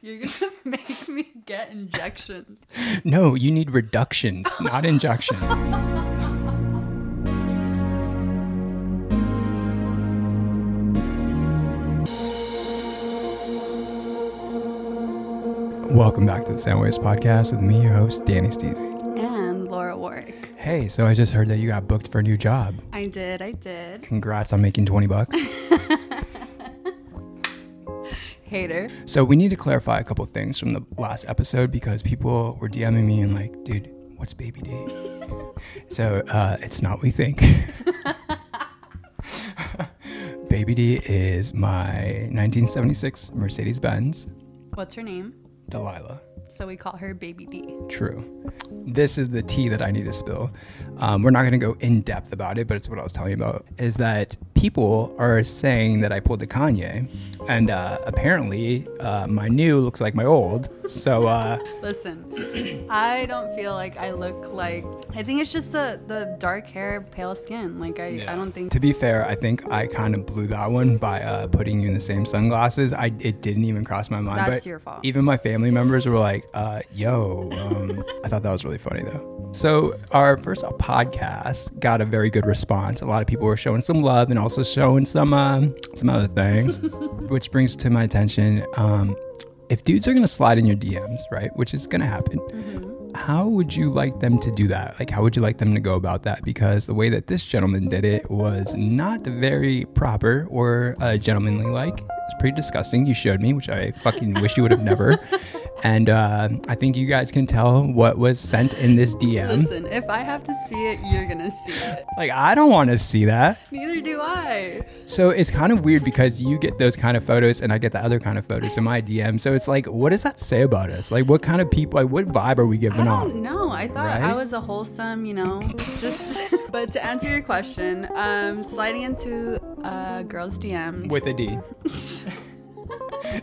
You're gonna make me get injections. No, you need reductions, not injections. Welcome back to the Soundwaves podcast with me, your host, Danny Steezy. And Laura Wawryk. Hey, so I just heard that you got booked for a new job. I did, I did. Congrats on making 20 bucks. Hater. So we need to clarify a couple things from the last episode because people were DMing me and like, dude, what's Baby D? so uh, it's not what we think. Baby D is my 1976 Mercedes Benz What's her name? Delilah. So we call her Baby D. True. This is the tea that I need to spill. Um, we're not going to go in depth about it, but it's what I was telling you about. Is that people are saying that I pulled the Kanye, and uh, apparently uh, my new looks like my old. So uh, Listen, I don't feel like I look like. I think it's just the the dark hair, pale skin. Like I, I don't think. To be fair, I think I kind of blew that one by uh, putting you in the same sunglasses. I it didn't even cross my mind. That's but your fault. Even my family members were like, uh, "Yo," um, I thought that was really funny though. So our first podcast got a very good response. A lot of people were showing some love and also showing some um, some other things, which brings to my attention. Um, if dudes are gonna slide in your DMs, right, which is gonna happen, how would you like them to do that? Like, how would you like them to go about that? Because the way that this gentleman did it was not very proper or uh, gentlemanly like. It's pretty disgusting. You showed me, which I fucking wish you would have never. And uh, I think you guys can tell what was sent in this DM. Listen, if I have to see it, you're gonna see it. Like, I don't want to see that. Neither do I. So it's kind of weird because you get those kind of photos and I get the other kind of photos in my DM. So it's like, what does that say about us? Like, what kind of people, like, what vibe are we giving off? don't know. I thought Right? I was a wholesome, you know, just. but to answer your question, um, sliding into a girl's DM. With a D.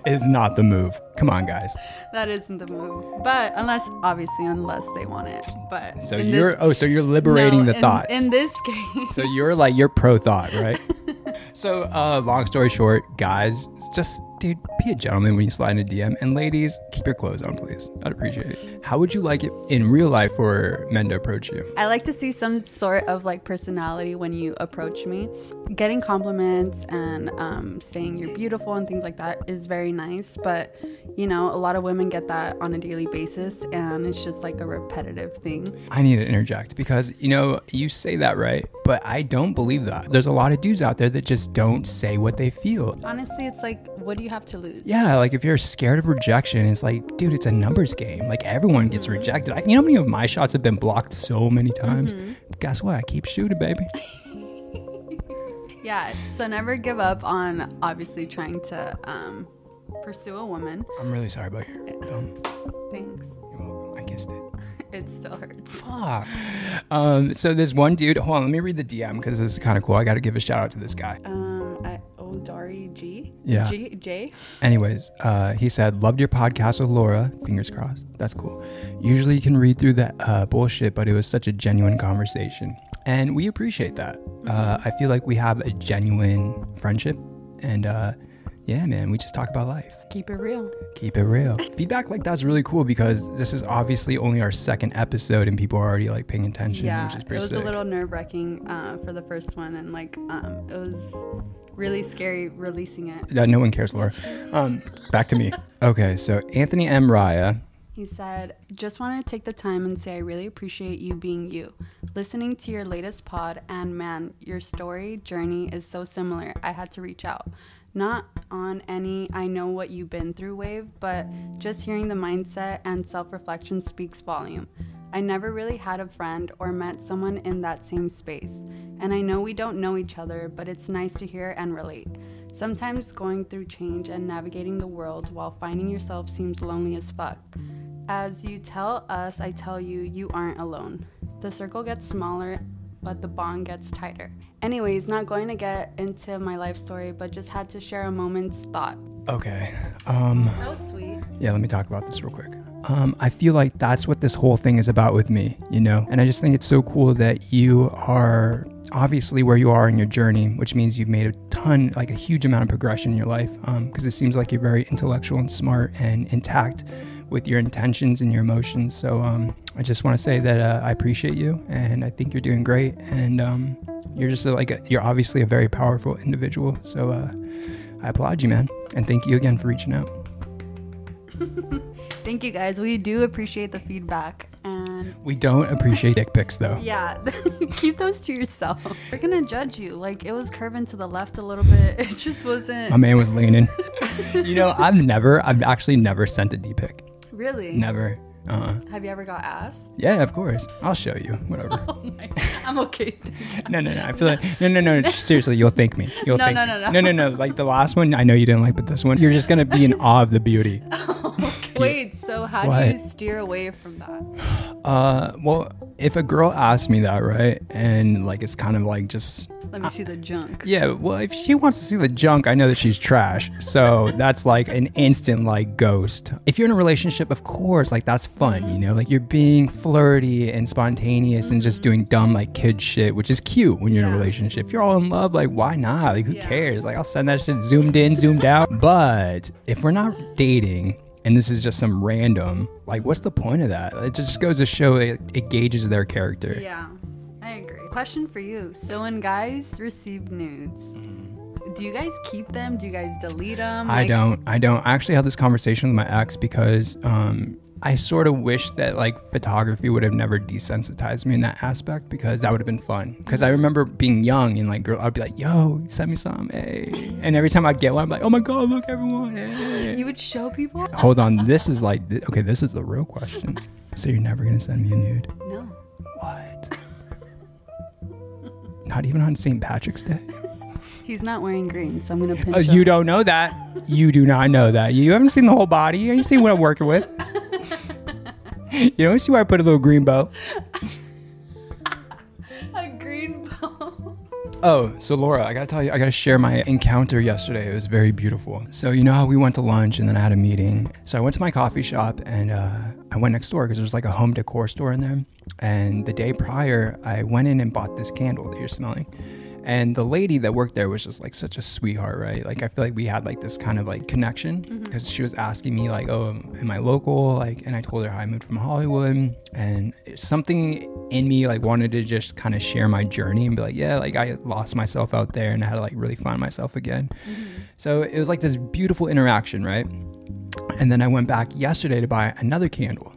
is not the move. Come on, guys. That isn't the move. But unless, obviously, unless they want it. But So you're this- oh, so you're liberating no, the in, thoughts. In this case, so you're like you're pro thought, right? so uh, long story short, guys, it's just dude, be a gentleman when you slide in a DM, and ladies, keep your clothes on, please. I'd appreciate it. How would you like it in real life for men to approach you? I like to see some sort of like personality when you approach me. Getting compliments and um, saying you're beautiful and things like that is very nice. But, you know, a lot of women get that on a daily basis and it's just like a repetitive thing. I need to interject because you know you say that right, but I don't believe that. There's a lot of dudes out there that just don't say what they feel. Honestly, it's like, what do you have to lose? Yeah, like if you're scared of rejection, it's like, dude, it's a numbers game. Like everyone gets rejected. I, you know how many of my shots have been blocked so many times? Guess what? I keep shooting, baby. Yeah. So never give up on obviously trying to um, pursue a woman. I'm really sorry about your um, Thanks. You're welcome. I kissed it. It still hurts. Fuck. Um, so there's one dude. Hold on, let me read the DM because this is kind of cool. I got to give a shout out to this guy. Um, I, Odari G. Yeah. G J. Anyways, uh, he said, "Loved your podcast with Laura." Fingers crossed. That's cool. Usually you can read through that uh, bullshit, but it was such a genuine conversation, and we appreciate that. Uh, I feel like we have a genuine friendship, and uh, yeah, man, we just talk about life. Keep it real. Keep it real. Feedback like that's really cool because this is obviously only our second episode, and people are already like paying attention, Yeah, which is it was sick. a little nerve wracking uh, for the first one, and like um, it was really scary releasing it. Yeah, no one cares, Laura. Um, back to me. Okay, so Anthony M. Raya. He said, Just wanted to take the time and say I really appreciate you being you. Listening to your latest pod, and man, your story journey is so similar. I had to reach out. Not on any I know what you've been through wave, but just hearing the mindset and self reflection speaks volume. I never really had a friend or met someone in that same space. And I know we don't know each other, but it's nice to hear and relate. Sometimes going through change and navigating the world while finding yourself seems lonely as fuck. As you tell us, I tell you, you aren't alone. The circle gets smaller, but the bond gets tighter. Anyways, not going to get into my life story, but just had to share a moment's thought. Okay. Um, That was sweet. yeah, let me talk about this real quick. um, I feel like that's what this whole thing is about with me, you know? And I just think it's so cool that you are obviously where you are in your journey, which means you've made a ton, like a huge amount of progression in your life. Because it seems like you're very intellectual and smart and intact with your intentions and your emotions. So um, I just want to say that uh, I appreciate you and I think you're doing great. And um, you're just a, like, a, you're obviously a very powerful individual. So uh, I applaud you, man. And thank you again for reaching out. Thank you guys. We do appreciate the feedback. And We don't appreciate dick pics though. yeah, keep those to yourself. We're gonna judge you. Like it was curving to the left a little bit. It just wasn't My man was leaning. you know, I've never, I've actually never sent a D pic. Really. Never. Uh, huh. Have you ever got asked? yeah, of course. I'll show you. Whatever. Oh my I'm okay. No, no, no. I feel like no, no, no. Seriously, you'll thank me. You'll No, thank no, no, no. no, no, no. Like the last one, I know you didn't like, but this one, you're just gonna be in awe of the beauty. Wait, so how What? do you steer away from that? Uh, well, if a girl asks me that, right, and like it's kind of like just Let me see the junk. yeah. Well, if she wants to see the junk, I know that she's trash. So that's like an instant like ghost. If you're in a relationship, of course, like that's fun, you know, like you're being flirty and spontaneous and just doing dumb like kid shit, which is cute when you're in a relationship. If you're all in love, like why not? Like who Yeah. cares? Like I'll send that shit zoomed in, zoomed out. But if we're not dating. And this is just some random, like, what's the point of that? It just goes to show it, it gauges their character. Yeah, I agree. Question for you. So when guys receive nudes, do you guys keep them? Do you guys delete them? I don't. I don't. I actually had this conversation with my ex because um, I sort of wish that like photography would have never desensitized me in that aspect because that would have been fun. Because I remember being young and like girl, I'd be like, "Yo, send me some," hey. and every time I'd get one, I'm like, "Oh my god, look everyone!" Hey. You would show people? Hold on, this is like th- okay, this is the real question. So you're never gonna send me a nude? No. What? Not even on St. Patrick's Day? He's not wearing green, so I'm gonna oh, pinch Oh, him. you don't know that. You do not know that. You haven't seen the whole body. You seen what I'm working with. You don't see where I put a little green bow. a green bow. Oh, so Laura, I gotta tell you, I gotta share my encounter yesterday. It was very beautiful. So you know how we went to lunch and then I had a meeting. So I went to my coffee shop and uh, I went next door because there's like a home decor store in there. And the day prior, I went in and bought this candle that you're smelling. And the lady that worked there was just like such a sweetheart, right? Like I feel like we had like this kind of like connection mm-hmm. because she was asking me like, "Oh, am I local?" Like, and I told her how I moved from Hollywood, and something in me like wanted to just kind of share my journey and be like, "Yeah, like I lost myself out there and I had to like really find myself again." Mm-hmm. So it was like this beautiful interaction, right? And then I went back yesterday to buy another candle.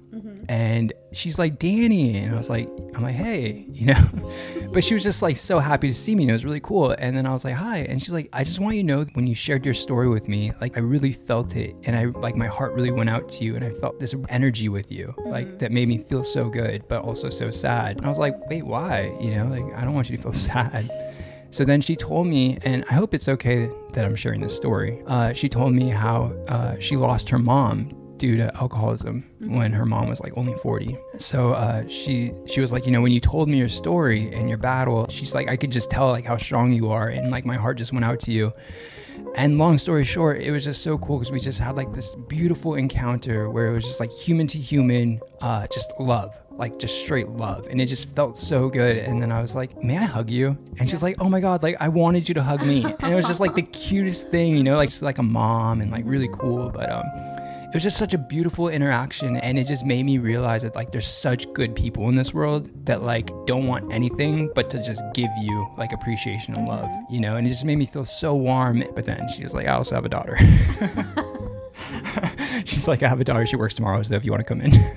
And she's like, Danny. And I was like, I'm like, hey, you know? but she was just like so happy to see me. And it was really cool. And then I was like, hi. And she's like, I just want you to know when you shared your story with me, like I really felt it. And I like my heart really went out to you. And I felt this energy with you, like that made me feel so good, but also so sad. And I was like, wait, why? You know, like I don't want you to feel sad. So then she told me, and I hope it's okay that I'm sharing this story. Uh, she told me how uh, she lost her mom due to alcoholism when her mom was like only 40. So uh, she she was like, you know, when you told me your story and your battle, she's like, I could just tell like how strong you are, and like my heart just went out to you. And long story short, it was just so cool because we just had like this beautiful encounter where it was just like human to human, uh, just love, like just straight love. And it just felt so good. And then I was like, may I hug you? And she's like, oh my God, like I wanted you to hug me. And it was just like the cutest thing, you know, like just like a mom and like really cool. But um, it was just such a beautiful interaction and it just made me realize that like there's such good people in this world that like don't want anything but to just give you like appreciation and love mm-hmm. you know? And it just made me feel so warm but then she was like i also have a daughter. She's like i have a daughter. She works tomorrow so if you want to come in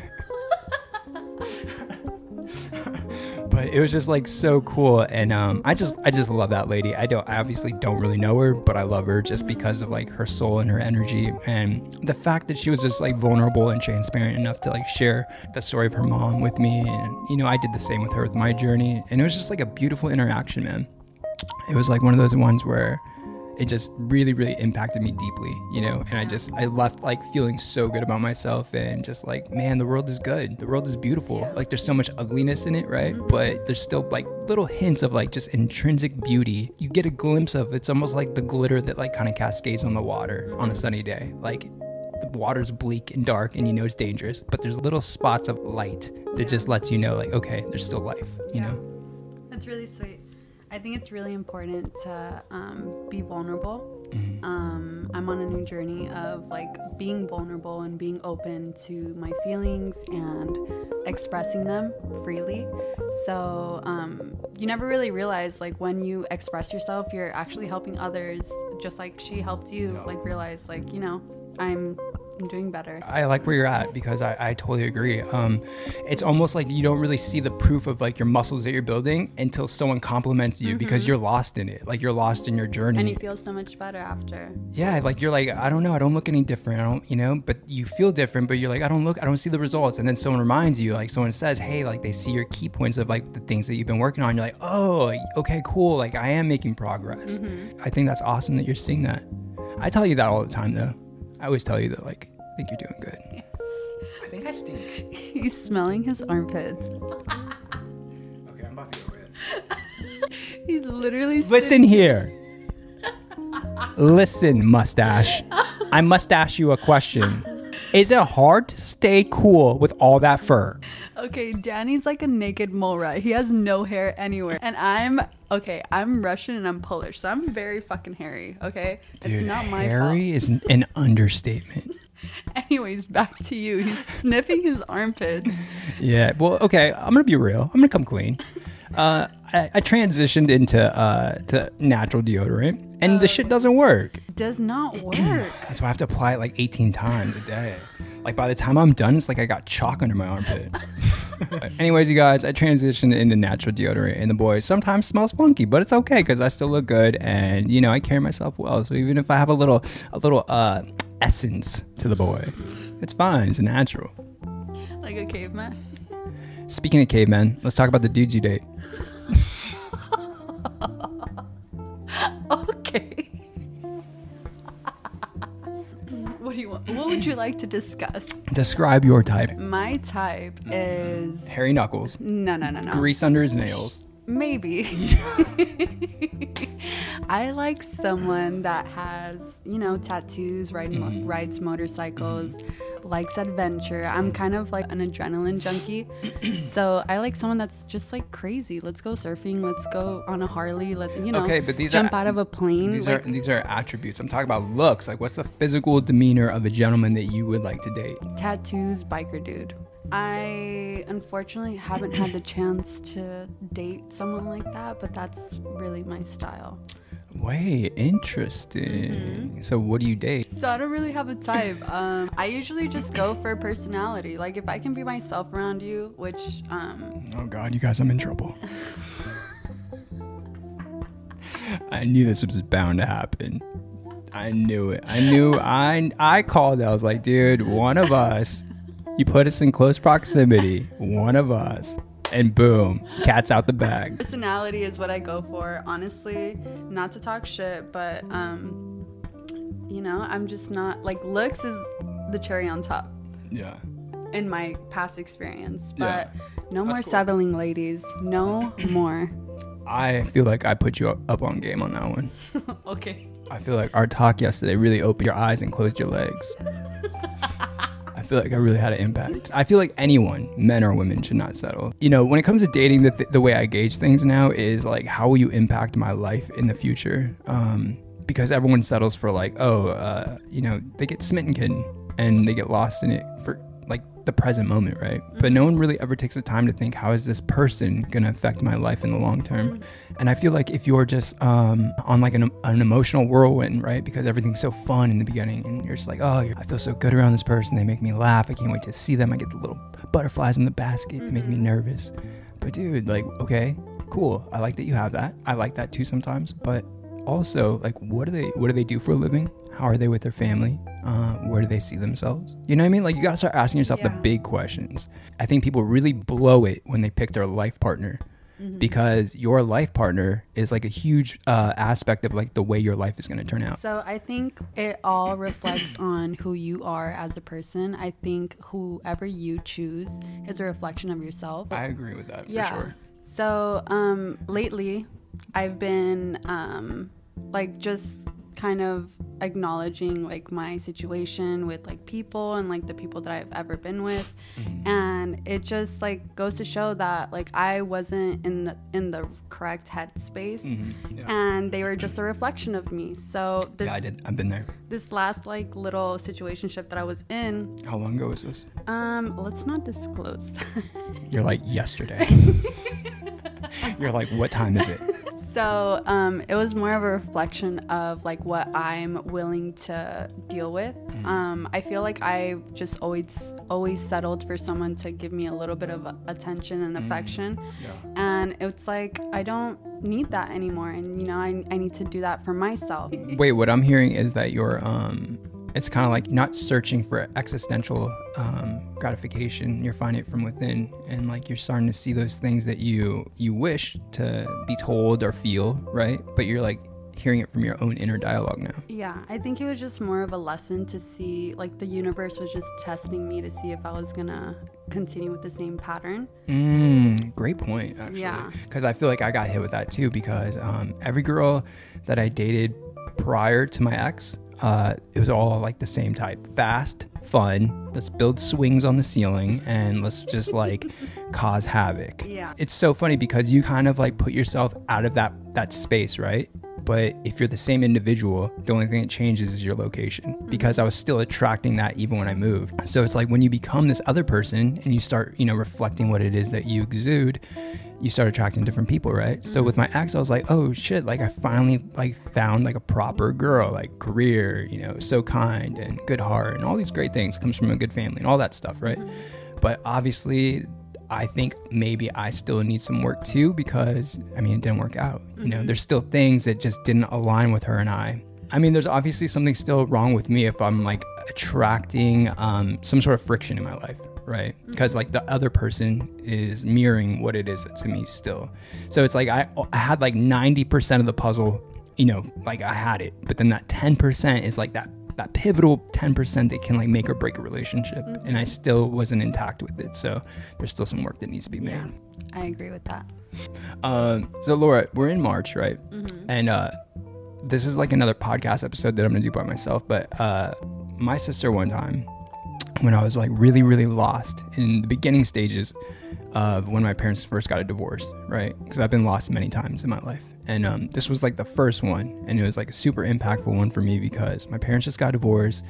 it was just like so cool and um, i just i just love that lady. I don't i obviously don't really know her but i love her just because of like her soul and her energy and the fact that she was just like vulnerable and transparent enough to like share the story of her mom with me and you know i did the same with her with my journey and it was just like a beautiful interaction man. It was like one of those ones where it just really really impacted me deeply you know? And i just i left like feeling so good about myself and just like man the world is good. The world is beautiful. Like there's so much ugliness in it right? Mm-hmm. But there's still like little hints of like just intrinsic beauty. You get a glimpse of it's almost like the glitter that like kind of cascades on the water on a sunny day. Like the water's bleak and dark and you know it's dangerous, but there's little spots of light that just lets you know, like, okay, there's still life, you Yeah. know? That's really sweet. I think it's really important to um, be vulnerable. Mm-hmm. Um, I'm on a new journey of like being vulnerable and being open to my feelings and expressing them freely. So um, you never really realize like when you express yourself, you're actually helping others, just like she helped you. Yeah. Like realize like you know I'm I'm doing better. I like where you're at because I, I totally agree. Um, it's almost like you don't really see the proof of like your muscles that you're building until someone compliments you because you're lost in it. Like you're lost in your journey. Mm-hmm. And you feel so much better after. yeah, like you're like, I don't know, I don't look any different. I don't, you know, but you feel different, but you're like, I don't look, I don't see the results. And then someone reminds you, like someone says, hey, like they see your key points of like the things that you've been working on. You're like, oh, okay, cool. Like I am making progress. Mm-hmm. I think that's awesome that you're seeing that. I tell you that all the time though. I always tell you that, like, I think you're doing good. I think I stink. He's smelling his armpits. Okay, I'm about to go in. He's literally Listen here. Listen, mustache. I must ask you a question. Is it hard to stay cool with all that fur? Okay, Danny's like a naked mole rat. He has no hair anywhere. And I'm okay, I'm Russian and I'm Polish, so I'm very fucking hairy, okay? it's not my hairy is an, an understatement. Anyways, back to you. He's sniffing his armpits. Yeah. Well, okay. I'm gonna be real. I'm gonna come clean. Uh, I, I transitioned into uh, to natural deodorant, and the shit doesn't work. Does not work. That's why I have to apply it like 18 times a day. Like by the time I'm done, it's like I got chalk under my armpit. Anyways, you guys, I transitioned into natural deodorant, and the boy sometimes smells funky, but it's okay because I still look good, and you know I carry myself well. So even if I have a little, a little uh, essence to the boy, it's fine. It's natural. like a caveman. Speaking of cavemen, let's talk about the dudes you date. Okay. what do you want? What would you like to discuss? Describe your type. My type mm-hmm. is Hairy knuckles, no, no, no, no. grease under his nails. Maybe. I like someone that has, you know, tattoos, ride mo- Mm-hmm. rides motorcycles, likes adventure. I'm kind of like an adrenaline junkie. so I like someone that's just like crazy. Let's go surfing. Let's go on a Harley. Let's, you know, Okay, but these jump are out of a plane. These like, are these are attributes. I'm talking about looks. Like, what's the physical demeanor of a gentleman that you would like to date? tattoos, biker dude. I unfortunately haven't had the chance to date someone like that, but that's really my style. Way interesting. So, what do you date? So I don't really have a type. Um, I usually just go for personality. Like if I can be myself around you, which um, Oh God, you guys, I'm in trouble. I knew this was bound to happen. I knew it. I knew. I I called. I was like, dude, one of us. You put us in close proximity. One of us, and boom, cat's out the bag. personality is what I go for. Honestly, not to talk shit, but um, you know, I'm just not like looks is the cherry on top Yeah. in my past experience. Yeah. But no more cool. settling, ladies. No more. I feel like I put you up on game on that one. okay. I feel like our talk yesterday really opened your eyes and closed your legs. Feel like I really had an impact. I feel like anyone, men or women, should not settle. You know, when it comes to dating, the, th- the way I gauge things now is like, how will you impact my life in the future? Um, because everyone settles for like, oh, uh, you know, they get smitten and they get lost in it for the present moment, right? But no one really ever takes the time to think, how is this person going to affect my life in the long term? And I feel like if you're just um, on like an, an emotional whirlwind, right? Because everything's so fun in the beginning, and you're just like, oh, I feel so good around this person. They make me laugh. I can't wait to see them. I get the little butterflies in the basket. They make me nervous. But dude, like, okay, cool. I like that you have that. I like that too sometimes. But also, like, what do they what do they do for a living? How are they with their family? Uh, where do they see themselves? You know what I mean? Like, you gotta start asking yourself the big questions. I think people really blow it when they pick their life partner because your life partner is like a huge uh, aspect of like the way your life is going to turn out. So I think it all reflects on who you are as a person. I think whoever you choose is a reflection of yourself. I agree with that for yeah. sure. So um, lately, I've been um, like just kind of acknowledging like my situation with like people and like the people that I've ever been with Mm-hmm. and it just like goes to show that like I wasn't in the, in the correct headspace Mm-hmm. Yeah. and they were just a reflection of me so this yeah, I did. I've been there. this last like little situation situationship that I was in How long ago was this? um let's not disclose that. You're like yesterday. You're like, what time is it? So um, it was more of a reflection of like what I'm willing to deal with. Um, I feel like I just always always settled for someone to give me a little bit of attention and affection, Yeah. and it's like I don't need that anymore, and you know I, I need to do that for myself. Wait, what I'm hearing is that you're um it's kind of like you're not searching for existential um, gratification you're finding it from within and like you're starting to see those things that you you wish to be told or feel right but you're like hearing it from your own inner dialogue now Yeah, I think it was just more of a lesson to see like the universe was just testing me to see if I was gonna continue with the same pattern. Mm, great point, actually. Yeah. Because I feel like I got hit with that too. Because um, every girl that I dated prior to my ex, uh, it was all like the same type: fast, fun. Let's build swings on the ceiling and let's just like cause havoc. Yeah. It's so funny because you kind of like put yourself out of that that space, right? But if you're the same individual, the only thing that changes is your location because I was still attracting that even when I moved. So it's like when you become this other person and you start, you know, reflecting what it is that you exude, you start attracting different people, right? So with my ex, I was like, oh shit, like I finally like found like a proper girl, like career, you know, so kind and good heart and all these great things comes from a good family and all that stuff, right? But obviously I think maybe I still need some work too because I mean it didn't work out. You know, there's still things that just didn't align with her and I. I mean, there's obviously something still wrong with me if I'm like attracting um, some sort of friction in my life, right? Because like the other person is mirroring what it is to me still. So it's like I, I had like 90% of the puzzle, you know, like I had it, but then that 10% is like that that pivotal 10% that can like make or break a relationship. And i still wasn't intact with it. So there's still some work that needs to be made. Yeah, I agree with that. um, so laura we're in march right? And uh, this is like another podcast episode that i'm gonna do by myself. But uh, my sister one time when i was like really really lost in the beginning stages of when my parents first got a divorce right? Because i've been lost many times in my life. And um, this was like the first one and it was like a super impactful one for me because my parents just got divorced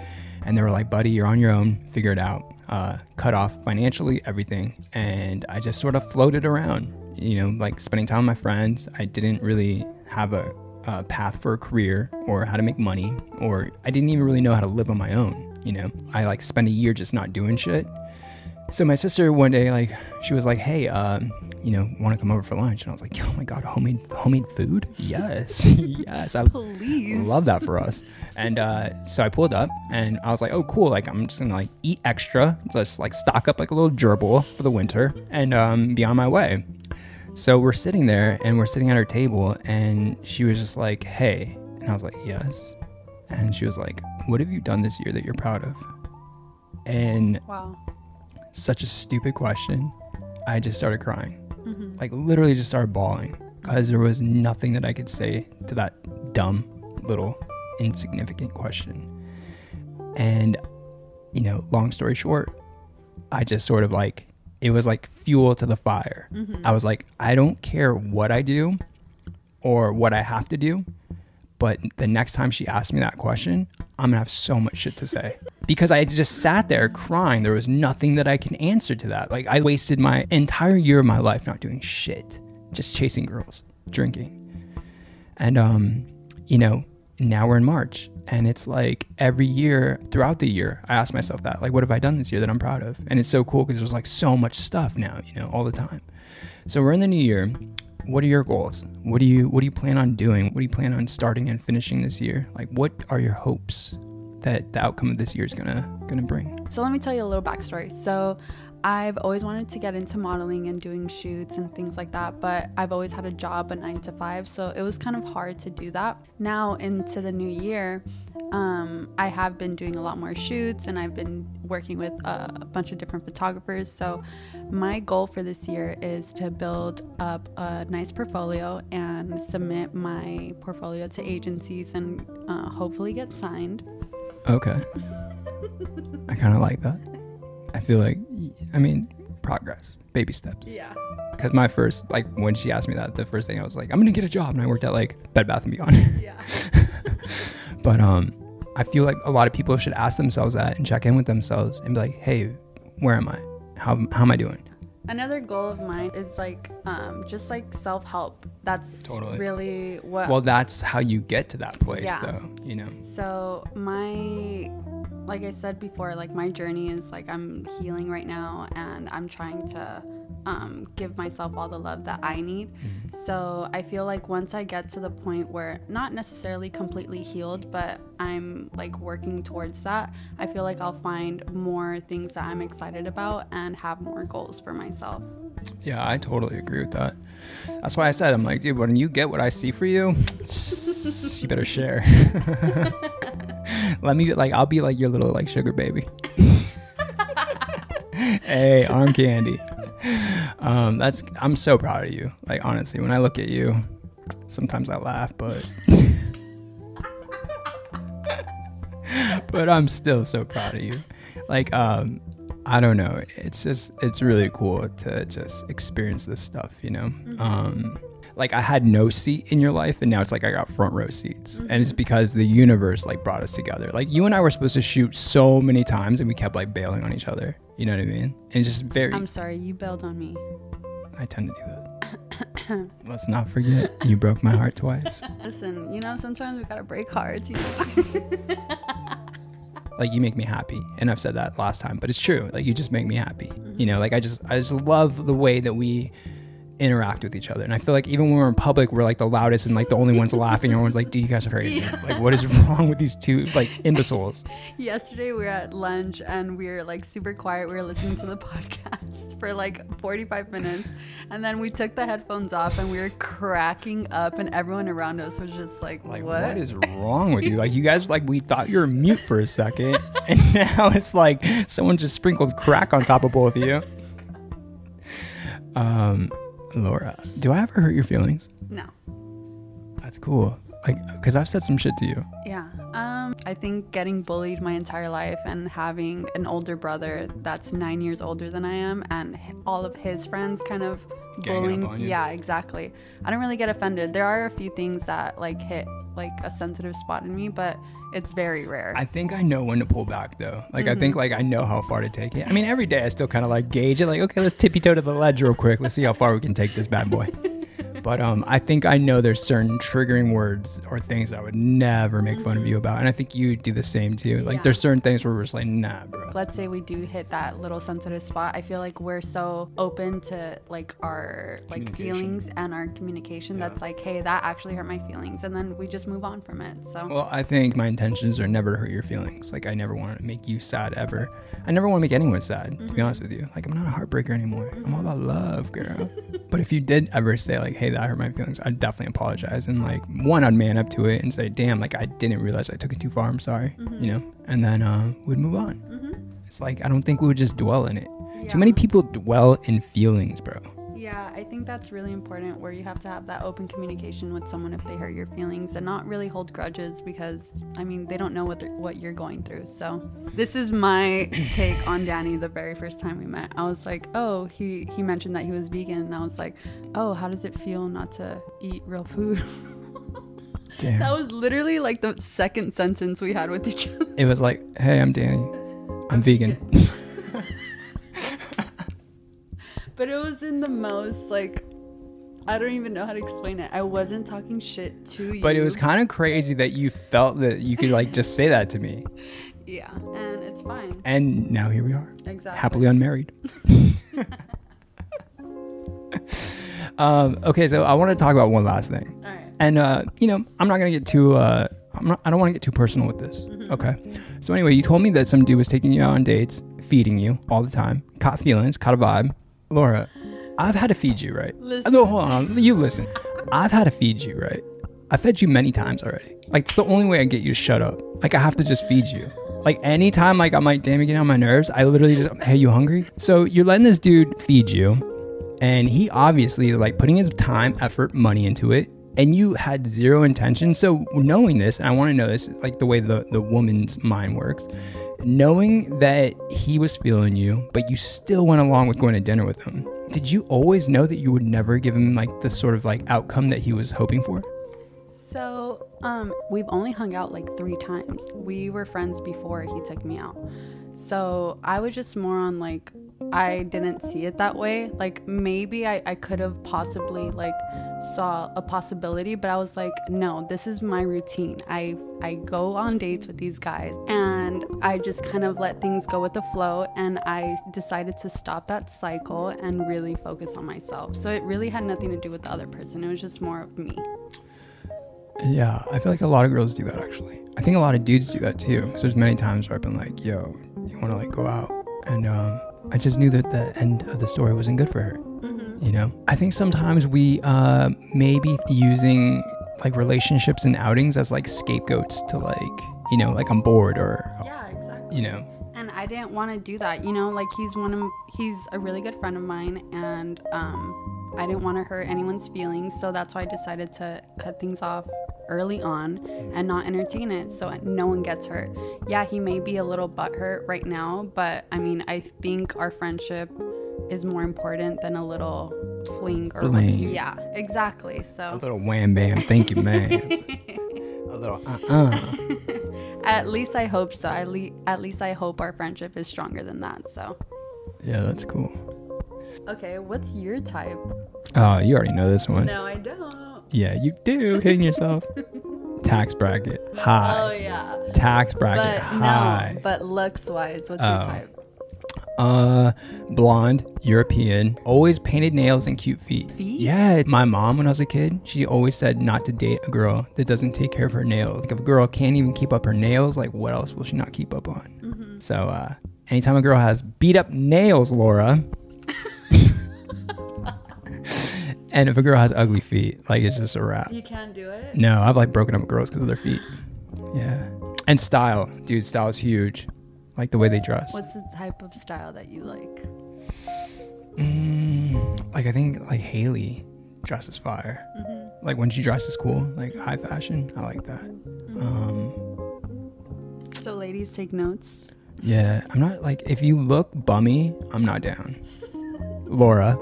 and they were like buddy you're on your own. Figure it out. Uh, cut off financially everything and i just sort of floated around you know like spending time with my friends. I didn't really have a, a path for a career or how to make money or i didn't even really know how to live on my own you know i like spent a year just not doing shit so my sister one day, like, she was like, "Hey, um, you know, want to come over for lunch?" And I was like, "Oh my god, homemade homemade food? Yes, yes, I Please. love that for us." And uh, so I pulled up, and I was like, "Oh, cool! Like, I'm just gonna like eat extra, just like stock up like a little gerbil for the winter, and um, be on my way." So we're sitting there, and we're sitting at her table, and she was just like, "Hey," and I was like, "Yes," and she was like, "What have you done this year that you're proud of?" And Wow. such a stupid question. I just started crying. Mm-hmm. Like literally just started bawling because there was nothing that I could say to that dumb little insignificant question. And you know, long story short, I just sort of like it was like fuel to the fire. Mm-hmm. I was like, I don't care what I do or what I have to do, but the next time she asked me that question, I'm gonna have so much shit to say. Because I just sat there crying. There was nothing that I can answer to that. Like, I wasted my entire year of my life not doing shit, just chasing girls, drinking. And, um, you know, now we're in March. And it's like every year throughout the year, I ask myself that, like, what have I done this year that I'm proud of? And it's so cool because there's like so much stuff now, you know, all the time. So we're in the new year. What are your goals? What do you what do you plan on doing? What do you plan on starting and finishing this year? Like what are your hopes that the outcome of this year is gonna gonna bring? So let me tell you a little backstory. So I've always wanted to get into modeling and doing shoots and things like that, but I've always had a job, a nine to five, so it was kind of hard to do that. Now into the new year, um, I have been doing a lot more shoots and I've been working with a, a bunch of different photographers. So, my goal for this year is to build up a nice portfolio and submit my portfolio to agencies and uh, hopefully get signed. Okay. I kind of like that. I feel like, I mean, progress, baby steps. Yeah. Because my first, like, when she asked me that, the first thing I was like, I'm gonna get a job, and I worked at like Bed Bath and Beyond. Yeah. but um, I feel like a lot of people should ask themselves that and check in with themselves and be like, hey, where am I? How how am I doing? Another goal of mine is like um, just like self help. That's Totally. really what. Well, that's how you get to that place, Yeah. though. You know. so my, like I said before, like my journey is like I'm healing right now, and I'm trying to um, give myself all the love that I need. So I feel like once I get to the point where not necessarily completely healed, but I'm like working towards that, I feel like I'll find more things that I'm excited about and have more goals for myself. Yeah, I totally agree with that. That's why I said, I'm like, dude, when you get what I see for you, you better share. Let me like, I'll be like your little like sugar baby. hey, arm candy. Um, that's I'm so proud of you. Like honestly, when I look at you, sometimes I laugh, but but I'm still so proud of you. Like um, I don't know. It's just it's really cool to just experience this stuff, you know. Um, like I had no seat in your life, and now it's like I got front row seats, and it's mm-hmm. because the universe like brought us together. Like you and I were supposed to shoot so many times, and we kept like bailing on each other. You know what I mean? And it's just very. I'm sorry, you bailed on me. I tend to do that. Let's not forget you broke my heart twice. Listen, you know, sometimes we gotta break hearts. You know? like you make me happy and i've said that last time but it's true like you just make me happy you mm-hmm. know like i just i just love the way that we interact with each other. And i feel like even when we're in public we're like the loudest and like the only ones laughing everyone's like dude you guys are crazy. Like what is wrong with these two like imbeciles? Yesterday we were at lunch and we were like super quiet. We were listening to the podcast for like 45 minutes, and then we took the headphones off and we were cracking up, and everyone around us was just like, like "What?" what is wrong with you? Like you guys like we thought you were mute for a second and now it's like someone just sprinkled crack on top of both of you. Um laura do i ever hurt your feelings no. That's cool. Like, because I've said some shit to you. Yeah. Um, I think getting bullied my entire life and having an older brother that's nine years older than I am, and all of his friends kind of Ganging bullying. Yeah, exactly. I don't really get offended. There are a few things that like hit like a sensitive spot in me, but it's very rare. I think I know when to pull back, though. Like, I think, mm-hmm. like, I know how far to take it. I mean, every day I still kind of like gauge it. Like, okay, let's tippy toe to the ledge real quick. Let's see how far we can take this bad boy. But um, I think I know there's certain triggering words or things I would never make fun of you about, and I think you do the same too. Like, there's certain things where we're just like, nah, bro. let's say we do hit that little sensitive spot i feel like we're so open to like our like feelings and our communication Yeah. that's like hey that actually hurt my feelings and then we just move on from it so Well, I think my intentions are never to hurt your feelings. Like, I never want to make you sad ever. I never want to make anyone sad, to be honest with you. Like, I'm not a heartbreaker anymore. I'm all about love, girl. but if you did ever say, like, hey, that hurt my feelings, I'd definitely apologize. And, like, one, I'd man up to it and say, damn, like, I didn't realize I took it too far. I'm sorry, you know? And then uh, we'd move on. hmm It's like, I don't think we would just dwell in it. yeah. Too many people dwell in feelings, bro. Yeah i think that's really important where you have to have that open communication with someone if they hurt your feelings and not really hold grudges because i mean they don't know what what you're going through so this is my take on danny the very first time we met i was like oh he he mentioned that he was vegan and i was like oh how does it feel not to eat real food Damn. That was literally like the second sentence we had with each other. it was like, hey, I'm Danny. I'm vegan. But it was in the most like I don't even know how to explain it. I wasn't talking shit to you. But it was kind of crazy that you felt that you could like just say that to me. Yeah, and it's fine. And now here we are, Exactly. happily unmarried. um, okay, so I want to talk about one last thing. All right. And uh, you know, I'm not gonna get too uh I'm not, I don't want to get too personal with this. Mm-hmm. Okay. So anyway, you told me that some dude was taking you out on dates, feeding you all the time, caught feelings, caught a vibe. Laura, I've had to feed you, right? Listen. No, hold on. You listen. I've had to feed you, right? I fed you many times already. Like it's the only way I get you to shut up. Like I have to just feed you. Like anytime like I'm like, damn, you're getting on my nerves, I literally just hey, you hungry? So you're letting this dude feed you, and he obviously is like putting his time, effort, money into it. And you had zero intention. So knowing this, and I want to know this, like the way the, the woman's mind works, knowing that he was feeling you, but you still went along with going to dinner with him. Did you always know that you would never give him like the sort of like outcome that he was hoping for? So, um, we've only hung out like three times. We were friends before he took me out. So I was just more on like, I didn't see it that way. Like maybe I, I could have possibly like saw a possibility, but I was like, no, this is my routine. I I go on dates with these guys and I just kind of let things go with the flow and I decided to stop that cycle and really focus on myself. So it really had nothing to do with the other person. It was just more of me. Yeah, I feel like a lot of girls do that actually. I think a lot of dudes do that too. So there's many times where I've been like, "Yo, you want to like go out?" And um, I just knew that the end of the story wasn't good for her. Mm-hmm. You know, I think sometimes we uh, maybe using like relationships and outings as like scapegoats to like, you know, like I'm bored or Yeah, exactly. you know, and I didn't want to do that. You know, like he's one of he's a really good friend of mine, and um, I didn't want to hurt anyone's feelings, so that's why I decided to cut things off early on and not entertain it, so no one gets hurt. Yeah, he may be a little butthurt right now, but I mean, I think our friendship is more important than a little fling or Fling. yeah, exactly. So a little wham bam, thank you, man. a little uh uh at least I hope so. At, le- at least I hope our friendship is stronger than that. So Yeah, that's cool. okay, what's your type? Oh, you already know this one. No, I don't. Yeah, you do. Hitting yourself. Tax bracket high. Oh yeah. Tax bracket But high. no, but looks wise, what's Oh. your type? Uh, blonde, European, always painted nails and cute feet. Feet? Yeah, my mom when I was a kid, she always said not to date a girl that doesn't take care of her nails. Like if a girl can't even keep up her nails, like what else will she not keep up on? Mm-hmm. So, uh, anytime a girl has beat up nails, Laura. and if a girl has ugly feet, like it's just a wrap. You can't do it. No, I've like broken up with girls because of their feet. Yeah. And style, dude, style is huge. Like the way they dress. What's the type of style that you like? Mm, like I think like Haley dresses fire. Mm-hmm. Like when she dresses cool, like high fashion. I like that. Mm-hmm. Um, So ladies, take notes. yeah, I'm not like if you look bummy, I'm not down. Laura,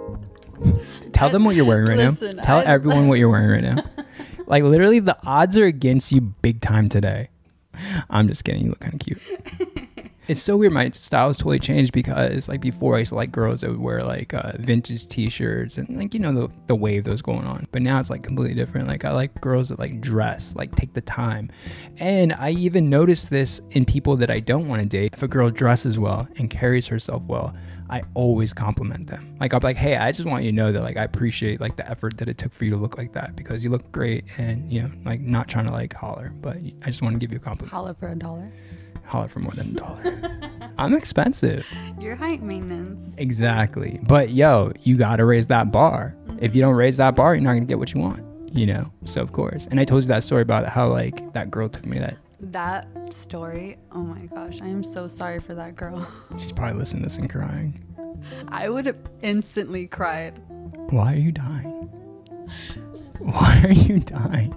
tell them what you're wearing right Listen, now. Tell I- everyone what you're wearing right now. Like literally, the odds are against you big time today. I'm just kidding. You look kind of cute. it's so weird. My style's totally changed because like before I used to like girls that would wear like uh, vintage T-shirts and like you know the the wave that was going on. But now it's like completely different. Like I like girls that like dress, like take the time, and I even notice this in people that I don't want to date. If a girl dresses well and carries herself well, I always compliment them. Like be like, hey, I just want you to know that like I appreciate like the effort that it took for you to look like that because you look great and you know like not trying to like holler, but I just want to give you a compliment. Holla for a dollar. Holler for more than a dollar. I'm expensive. Your height maintenance. Exactly. But yo, you gotta raise that bar. Mm-hmm. If you don't raise that bar, you're not gonna get what you want. You know? So of course. And I told you that story about how like that girl took me that That story. Oh my gosh, I am so sorry for that girl. she's probably listening to this and crying. I would have instantly cried. Why are you dying? Why are you dying?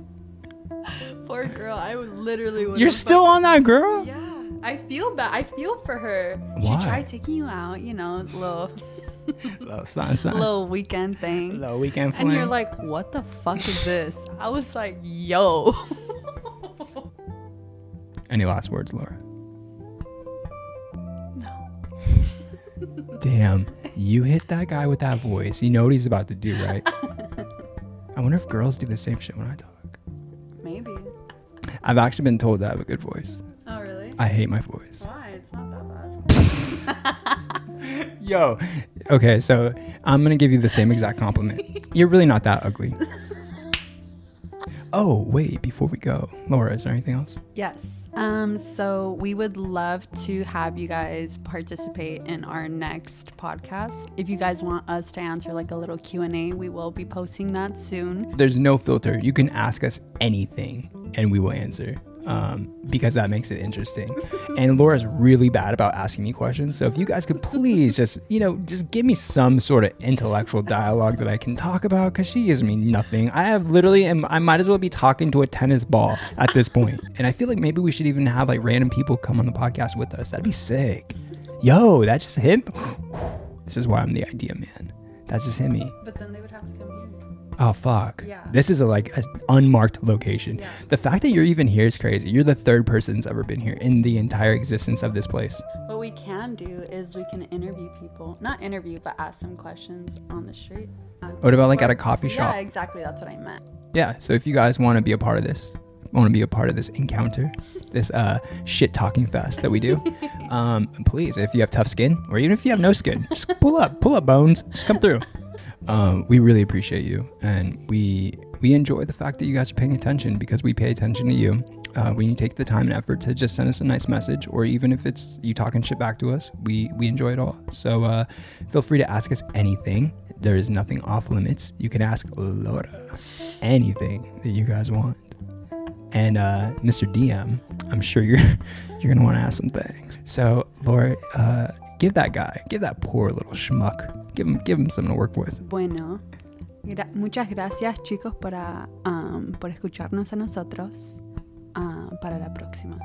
Poor girl. I would literally. You're still on that girl? I feel bad. I feel for her. Why? She tried taking you out, you know, little Little son, son. little weekend thing. Little weekend And you're like, what the fuck is this? I was like, yo. Any last words, Laura? no. Damn, you hit that guy with that voice. You know what he's about to do, right? I wonder if girls do the same shit when I talk. Maybe. I've actually been told that I have a good voice. Really? I hate my voice. Why? It's not that bad. Yo, okay, so I'm gonna give you the same exact compliment. You're really not that ugly. Oh, wait, before we go, Laura, is there anything else? Yes. Um, so we would love to have you guys participate in our next podcast. If you guys want us to answer like a little Q&A, we will be posting that soon. There's no filter. You can ask us anything and we will answer um, because that makes it interesting. and Laura's really bad about asking me questions. So if you guys could please just, you know, just give me some sort of intellectual dialogue that I can talk about because she gives me nothing. I have literally, am, I might as well be talking to a tennis ball at this point. and I feel like maybe we should even have like random people come on the podcast with us. That'd be sick. Yo, that's just him. This is why I'm the idea man. That's just him. But then they would have to come here. Oh fuck. Yeah. This is a like an unmarked location. Yeah. The fact that you're even here is crazy. You're the third person that's ever been here in the entire existence of this place. What we can do is we can interview people. Not interview, but ask them questions on the street. What about like at a coffee shop? Yeah, exactly. That's what I meant. Yeah. So if you guys want to be a part of this, want to be a part of this encounter, this uh shit talking fest that we do, um, please, if you have tough skin or even if you have no skin, just pull up, pull up bones, just come through. Um, we really appreciate you, and we we enjoy the fact that you guys are paying attention because we pay attention to you. Uh, when you take the time and effort to just send us a nice message, or even if it's you talking shit back to us, we we enjoy it all. So uh, feel free to ask us anything. There is nothing off limits. You can ask Laura anything that you guys want. And uh, Mr. DM, I'm sure you're you're gonna want to ask some things. So Laura, uh, give that guy, give that poor little schmuck, give him give him something to work with. Bueno, gra- muchas gracias chicos para, um, por escucharnos a nosotros. Ah, para la próxima.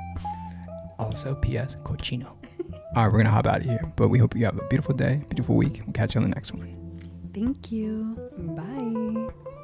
Also, P.S. Cochino. All right, we're gonna hop out of here, but we hope you have a beautiful day, beautiful week. We'll catch you on the next one. Thank you. Bye.